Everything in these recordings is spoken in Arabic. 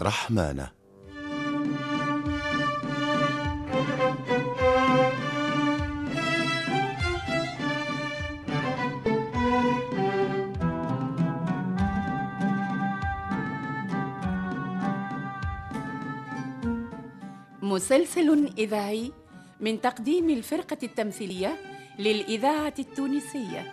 رحمانة. مسلسل إذاعي من تقديم الفرقة التمثيلية للإذاعة التونسية.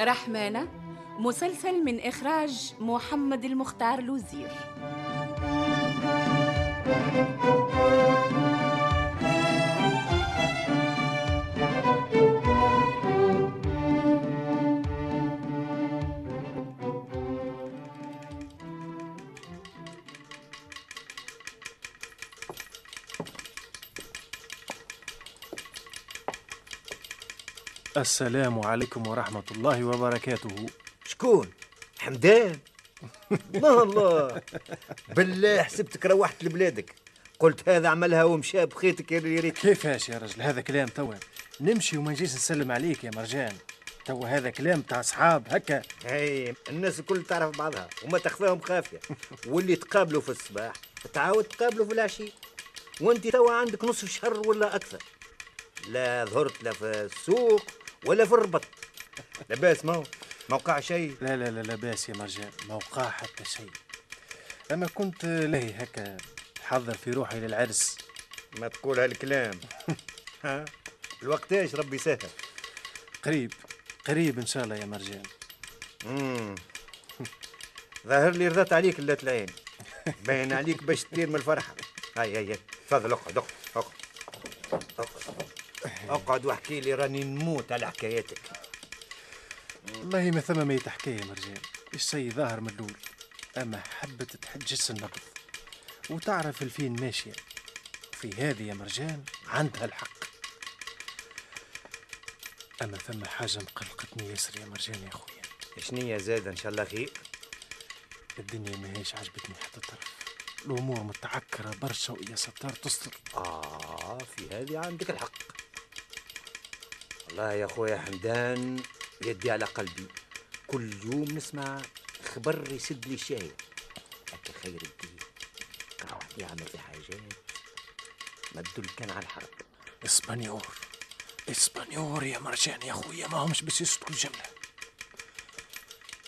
رحمانة مسلسل من إخراج محمد المختار لوزير. السلام عليكم ورحمة الله وبركاته. شكون؟ حمدان. الله الله. بالله حسبتك روحت لبلادك. قلت هذا عملها ومشى بخيتك يا ريت. كيفاش يا رجل؟ هذا كلام توا. نمشي وما نجيش نسلم عليك يا مرجان. توا هذا كلام تاع صحاب هكا. هاي الناس الكل تعرف بعضها وما تخفاهم خافية. واللي تقابلوا في الصباح تعاود تقابلوا في العشي. وانت توا عندك نصف شهر ولا أكثر. لا ظهرت لا في السوق. ولا في الربط لاباس ما موقع شيء. لا لا لا لا باس يا مرجان. ما وقع حتى شيء. أما كنت لهي هكا حضر في روحي للعرس؟ ما تقول هالكلام. ها؟ الوقت إيش ربي يسهل. قريب قريب إن شاء الله يا مرجان. امم ظاهر لي رضات عليك اللات العين باين عليك باش تطير من الفرحة. هاي هاي هاي. تفضل اقعد اقعد اقعد. أقعد وأحكي لي راني نموت على حكاياتك. والله ما ثم ما يتحكي يا مرجان. الشيء ظاهر مدلول أما حبت تحجس النبض وتعرف الفين ماشية. في هذه يا مرجان عندها الحق. أما ثم حاجة مقلقتني ياسر يا مرجان يا خويا شنية زاد إن شاء الله خير؟ الدنيا ماهيش عجبتني حتى طرف. الأمور متعكرة برشا ويا ستار تستر. آه في هذه عندك الحق. والله يا خويا حمدان يدي على قلبي. كل يوم نسمع خبر يسد لي الشاي هكا خير الدين كان يعمل في حاجات ما تدل كان على الحرب. إسبانيور إسبانيور يا مرجان يا خويا ما همش باش يسكتوا الجملة.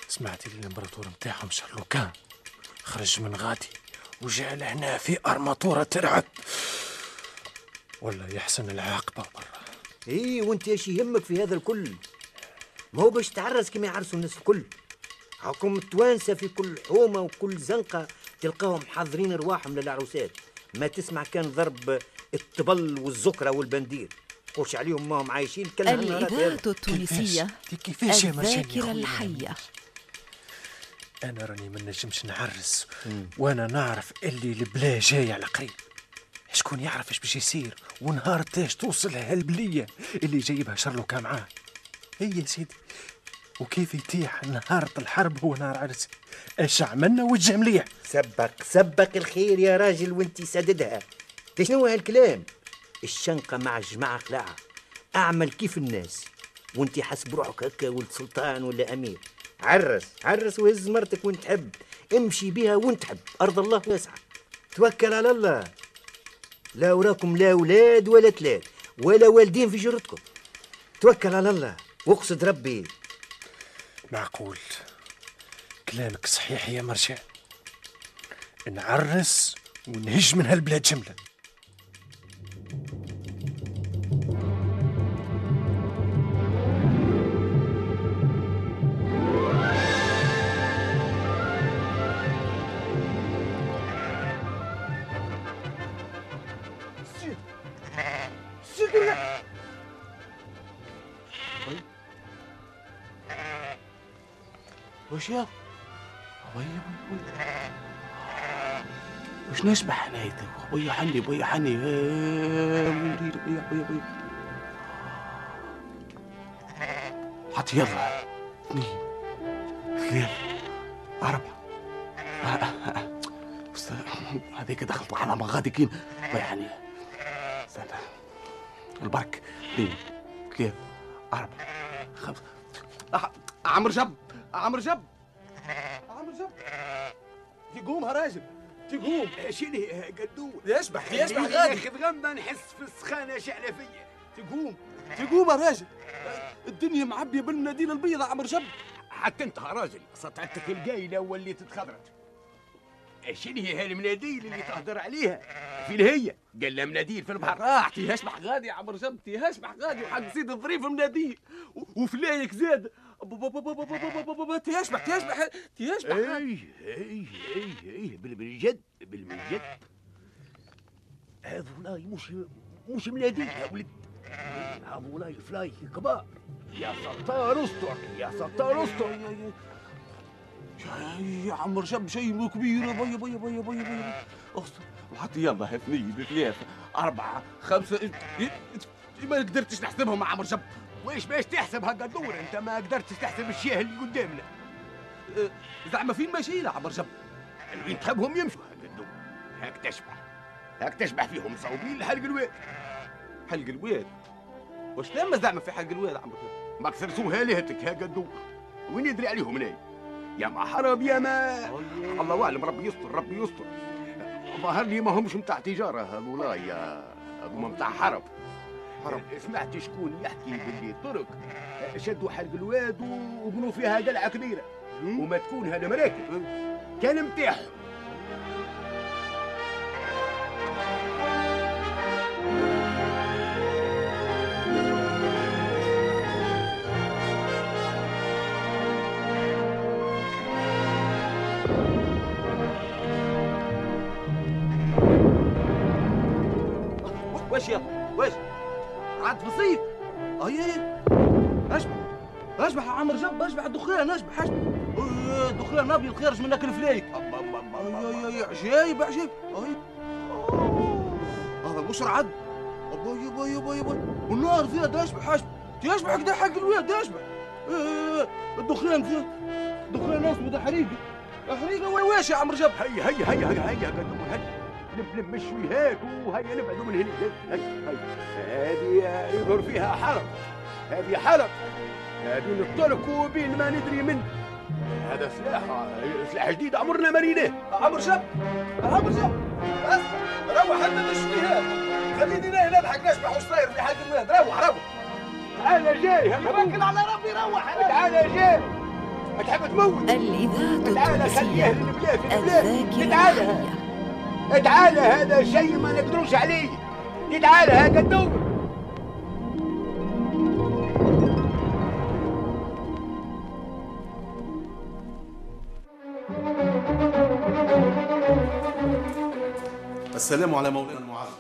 سمعت الإمبراطور نتاعهم شارلوكان خرج من غادي وجاء لهنا في ارماتوره ترعب. ولا يحسن العاقبة. اي وانت إيش يهمك في هذا الكل؟ ما هو باش تعرس كما يعرسوا الناس الكل. حكم التوانسة في كل حومة وكل زنقة تلقاهم حاضرين رواحهم للعروسات. ما تسمع كان ضرب الطبل والزكرة والبندير. تقولش عليهم ما هم عايشين كل الإذاعة. التونسية كيفاش؟ يا الذاكرة؟ الحية. أنا راني ما نجمش نعرس وأنا نعرف اللي البلا جاي على قريب. شكون يعرف إيش باش يصير؟ ونهار تاش توصل هالبلية اللي جايبها شارلوكا معاه. هي يا سيدي وكيف يتيح نهار الحرب هو نهار عرسي إيش عملنا وجه مليح. سبق سبق الخير يا راجل وانت سددها. شنو هالكلام؟ الشنقة مع الجماعة خلاعة. أعمل كيف الناس. وانت حسب روحك هكا ولد سلطان ولا أمير. عرس عرس وهز مرتك وانت تحب. امشي بها وانت تحب. أرض الله واسعة. توكل على الله. لا وراكم لا أولاد ولا تلاد ولا والدين في جرتكم. توكل على الله واقصد ربي. معقول؟ كلامك صحيح يا مرجان نعرس ونهج من هالبلاد جملة. يا أبويا مش نسمع حنايتك. أبويا حني أبويا حني. آه، ابويا أبويا أبويا أبويا. حط يلا. اثنين ثلاثة أربعة أستاذ هذه كده دخلت على أبويا حني. استنى. البرك. اثنين ثلاثة أربعة خمسة عمرو جب عمرو جب عمرو جب. تقوم يا راجل تقوم شنو قدوم. يشبح يشبح غادي غادي ياخذ غمه نحس في السخانة شعله فيا. تقوم. تقوم يا راجل الدنيا معبية بالمناديل البيضاء عمرو جب. حتى انت يا راجل سطعتك القايلة وليت تخضرت شنو هي هالمناديل اللي تهدر عليها. في الهية قال لها مناديل في البحر. راح تيهشبح غادي يا عمرو جب تيهشبح غادي وحق سيد الظريف مناديل. وفلايك زاد. تيشبح تيشبح تيشبح اي اي اي إيه بالجد بالجد هذا فلاي مش مش ملادي يا ولد هذا فلاي فلاي كبار يا ستار استر يا ستار استر يا عمر شاب شيء كبير بيا بيا بيا بيا بيا استر وحط يلا اثنين ثلاثة أربعة خمسة ما قدرتش نحسبهم مع عمر شاب ويش باش تحسب هكا دور؟ انت ما قدرتش تحسب الشيء اللي قدامنا. أه، زعما فين ماشيين عمرو جب؟ اللي تحبهم يمشوا. هكا الدور. هاك تشبح. هاك تشبح فيهم صوبين لحلق الواد. حلق الواد. واش لما زعما في حلق الواد عمرو جب؟ ما كسرسوها لهتك هاك الدور. وين يدري عليهم هنا يا ما حرب يا ما الله أعلم. ربي يستر ربي يستر. ظهر لي ما همش متاع تجارة هذولا يا هذوما متاع حرب. حرب سمعت شكون يحكي باللي طرق؟ شدوا حلق الواد وبنوا فيها قلعه كبيرة. وما تكون هذا مراكب. كان متاعهم واش يا بسيط. أي. أشبح. أشبح يا عمرو جب أشبح الدخان أشبح أشبح. الدخان أبيض خارج منك أي عجايب عجيب أي. هذا مش رعد باي باي باي باي والنار زاد اشبح أشبح. تشبح كده حق الولاد اشبح الدخان زاد دخان اسود حريقه حريقه واش يا عمرو جب هيا هيا هيا هيا هيا. لم لم الشويهات وهيا نبعدوا من هنا. هيا هيا. هذه يظهر فيها حرب هذه حرب هذه نقتلك وبين ما ندري منه هذا سلاح سلاح جديد عمرنا ما ريناه. عمرو جب عمرو جب بس روح أنت بالشويهات خليني هنا نضحك نشبح وش صاير في حق الولاد روح روح. تعال جاي توكل على ربي روح. تعال جاي. تحب تموت؟ الإذاعة تعال خليه التونسية. للبلاد في البلاد الذاكرة تعال. الحية. تعال هذا شيء ما نقدروش عليه. تعال هذا الدور. السلام على مولانا المعلم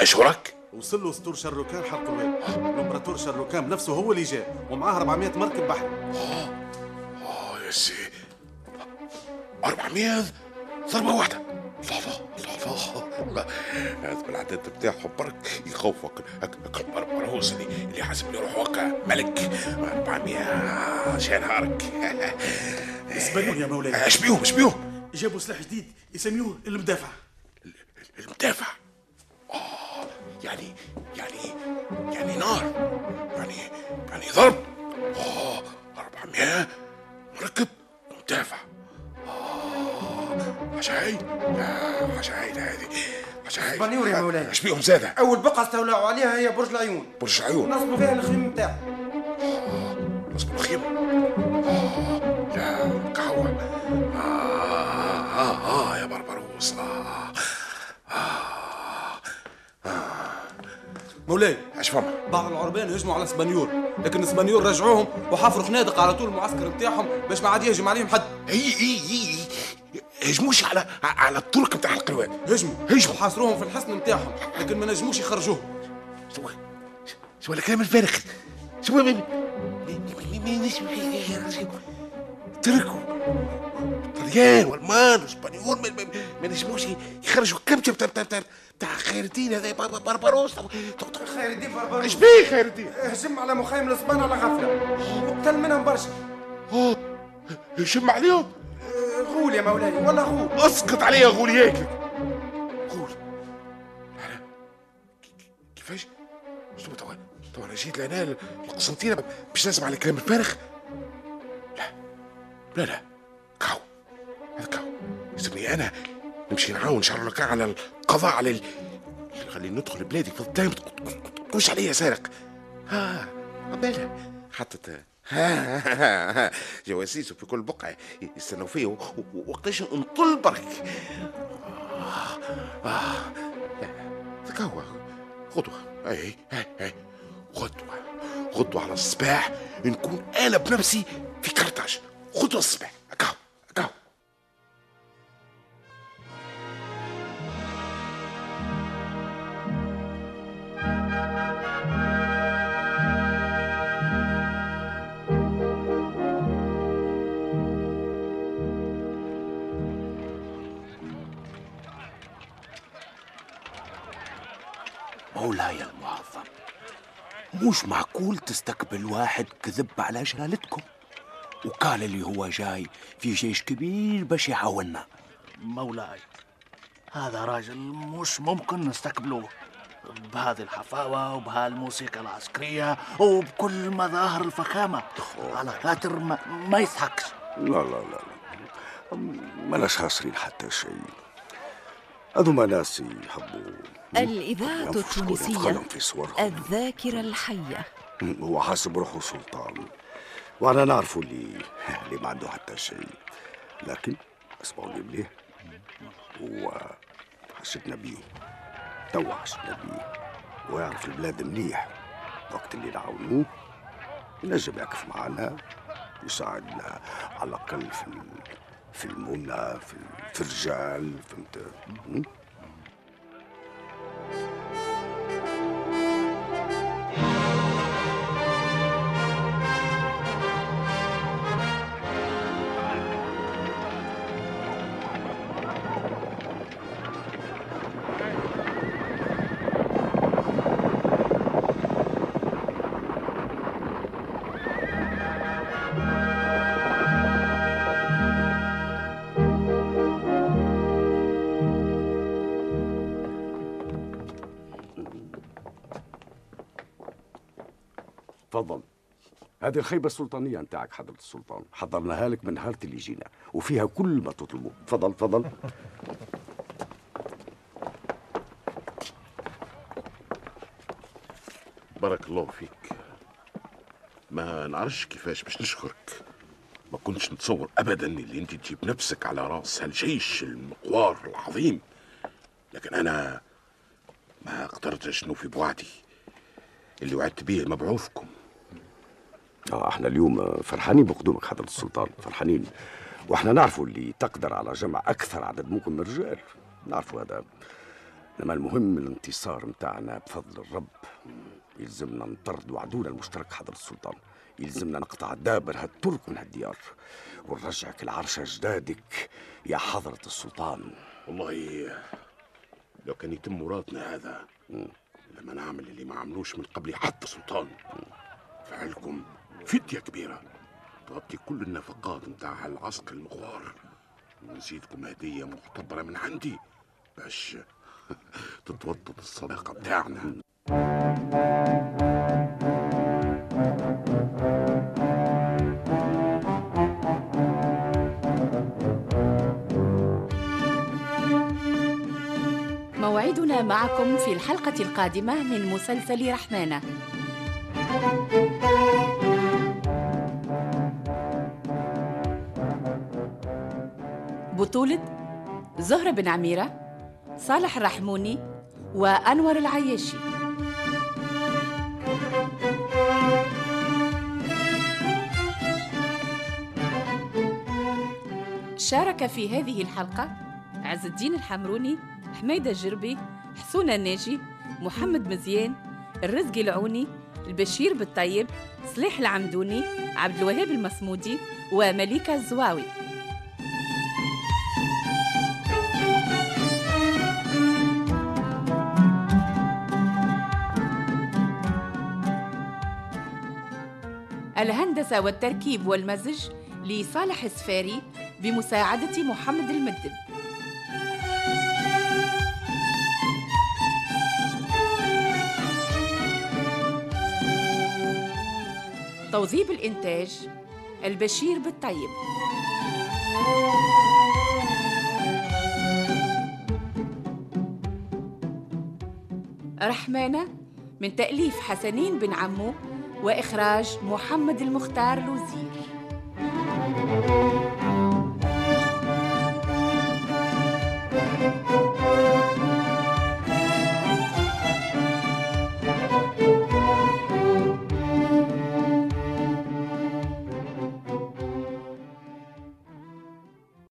أشكرك؟ وصل له ستور شروكان حرق الواد الامبراطور شروكان نفسه هو اللي جاء ومعاه 400 مركب بحر. آه يا سي. 400 ضربة واحدة. لا لا لا هذا بالعدد بتاعهم برك يخوفك. البربروس اللي اللي حاسب لي روحه هكا ملك 400 شان نهارك. اسبانيون يا مولاي اش بيهم اش بيهم جابوا سلاح جديد يسميوه المدافع. المدافع. آه يعني يعني يعني نار. يعني يعني ضرب. آه 400 مركب. مدافع. آه عجايب لا عجايب هذه. عجايب اسبانيون يا مولاي. اش بيهم زادة؟ أول بقعة استولعوا عليها هي برج العيون. برج عيون نصبوا فيها الخيم نتاعهم نصب الخيمة آه، لا قهوة. آه آه آه يا بربروس. آه مولاي. اش فما؟ بعض العربان هجموا على اسبانيول لكن اسبانيول رجعوهم وحفروا خنادق على طول المعسكر نتاعهم باش ما عاد يهجم عليهم حد. هي هي هي هجموش على على الطرق بتاع القروان. هجموا. هجموا. وحاصروهم في الحصن نتاعهم لكن ما نجموش يخرجوهم. شو شو الكلام الفارغ شو تركوا. طليان والمان واسبانيول ما- ما- ما نجموش يخرجوا. الكبشه بتاع بتاع بتاع خير الدين هذا؟ بر- بربروس خير الدين بربروس إيش بيه خير الدين؟ هجم على مخيم الأسبان على غفلة. وقتل منهم برشا. اوه يشم عليهم. آه، غول يا مولاي. والله غول أسقط عليه يا غول أنا. كيفاش؟ شنو توا توا أنا جيت لهنا القسنطينه باش نسمع الكلام الفارغ. لا. لا لا. كاو. هذا كاو. يسمي أنا. نمشي نعاون شارلوك على القضاء على ال... خليني ندخل بلادي في الدايم. تقولش عليا سارق. ها عبالة. حطت جواسيس في كل بقعة يستنوا فيه وقتاش نطل برك. آه آه. هو. خطوة أي أي خطوة خطوة على الصباح. نكون أنا بنفسي في كرتاج خطوة الصباح. مولاي المعظم مش معقول تستقبل واحد كذب على جلالتكم وقال اللي هو جاي في جيش كبير باش يعاوننا مولاي هذا راجل مش ممكن نستقبله بهذه الحفاوة وبهالموسيقى العسكرية وبكل مظاهر الفخامة. على خاطر ما, ما يضحكش لا لا لا لا. ماناش خاسرين حتى شيء. هذوما ناس يحبوا الإذاعة التونسية في صورهم. الذاكرة الحية. هو حاسب روحه سلطان وأنا نعرف اللي اللي ما عنده حتى شيء. لكن اسمعوني مليح. هو حشتنا بيه توا حشتنا بيه ويعرف البلاد مليح. وقت اللي نعاونوه ينجم يقف معنا يساعدنا على الاقل في في المنى في, في الرجال فهمت؟ تفضل. هذه الخيبة السلطانية نتاعك حضرة السلطان. حضرناها لك من نهار اللي جينا وفيها كل ما تطلبه. تفضل تفضل. بارك الله فيك. ما نعرفش كيفاش باش نشكرك. ما كنتش نتصور ابدا اللي أنت تجيب نفسك على رأس هالجيش المقوار العظيم. لكن أنا ما قدرتش نوفي بوعدي. اللي وعدت بيه مبعوثكم. آه إحنا اليوم فرحانين بقدومك حضرة السلطان فرحانين. وإحنا نعرفوا اللي تقدر على جمع أكثر عدد ممكن من الرجال نعرفوا هذا. إنما المهم الانتصار متاعنا بفضل الرب. يلزمنا نطردوا عدونا المشترك حضرة السلطان. يلزمنا نقطع دابر هالترك من هالديار. ونرجعك العرش جدادك يا حضرة السلطان. والله لو كان يتم مرادنا هذا لما نعمل اللي ما عملوش من قبل حتى سلطان. فعلكم فدية كبيرة. تغطي كل النفقات متاع العسكر المغوار. ونزيدكم هدية معتبرة من عندي. باش تتوطد الصداقة بتاعنا. موعدنا معكم في الحلقة القادمة من مسلسل رحمانة. بطولة زهرة بن عميرة صالح الرحموني وأنور العياشي. شارك في هذه الحلقة عز الدين الحمروني حميدة الجربي حسون الناجي محمد مزيان الرزقي العوني البشير بالطيب صليح العمدوني عبد الوهاب المصمودي ومليكة الزواوي. الهندسة والتركيب والمزج لصالح السفاري بمساعدة محمد المدب توظيف الإنتاج البشير بالطيب. رحمانة من تأليف حسنين بن عمو وإخراج محمد المختار لوزير.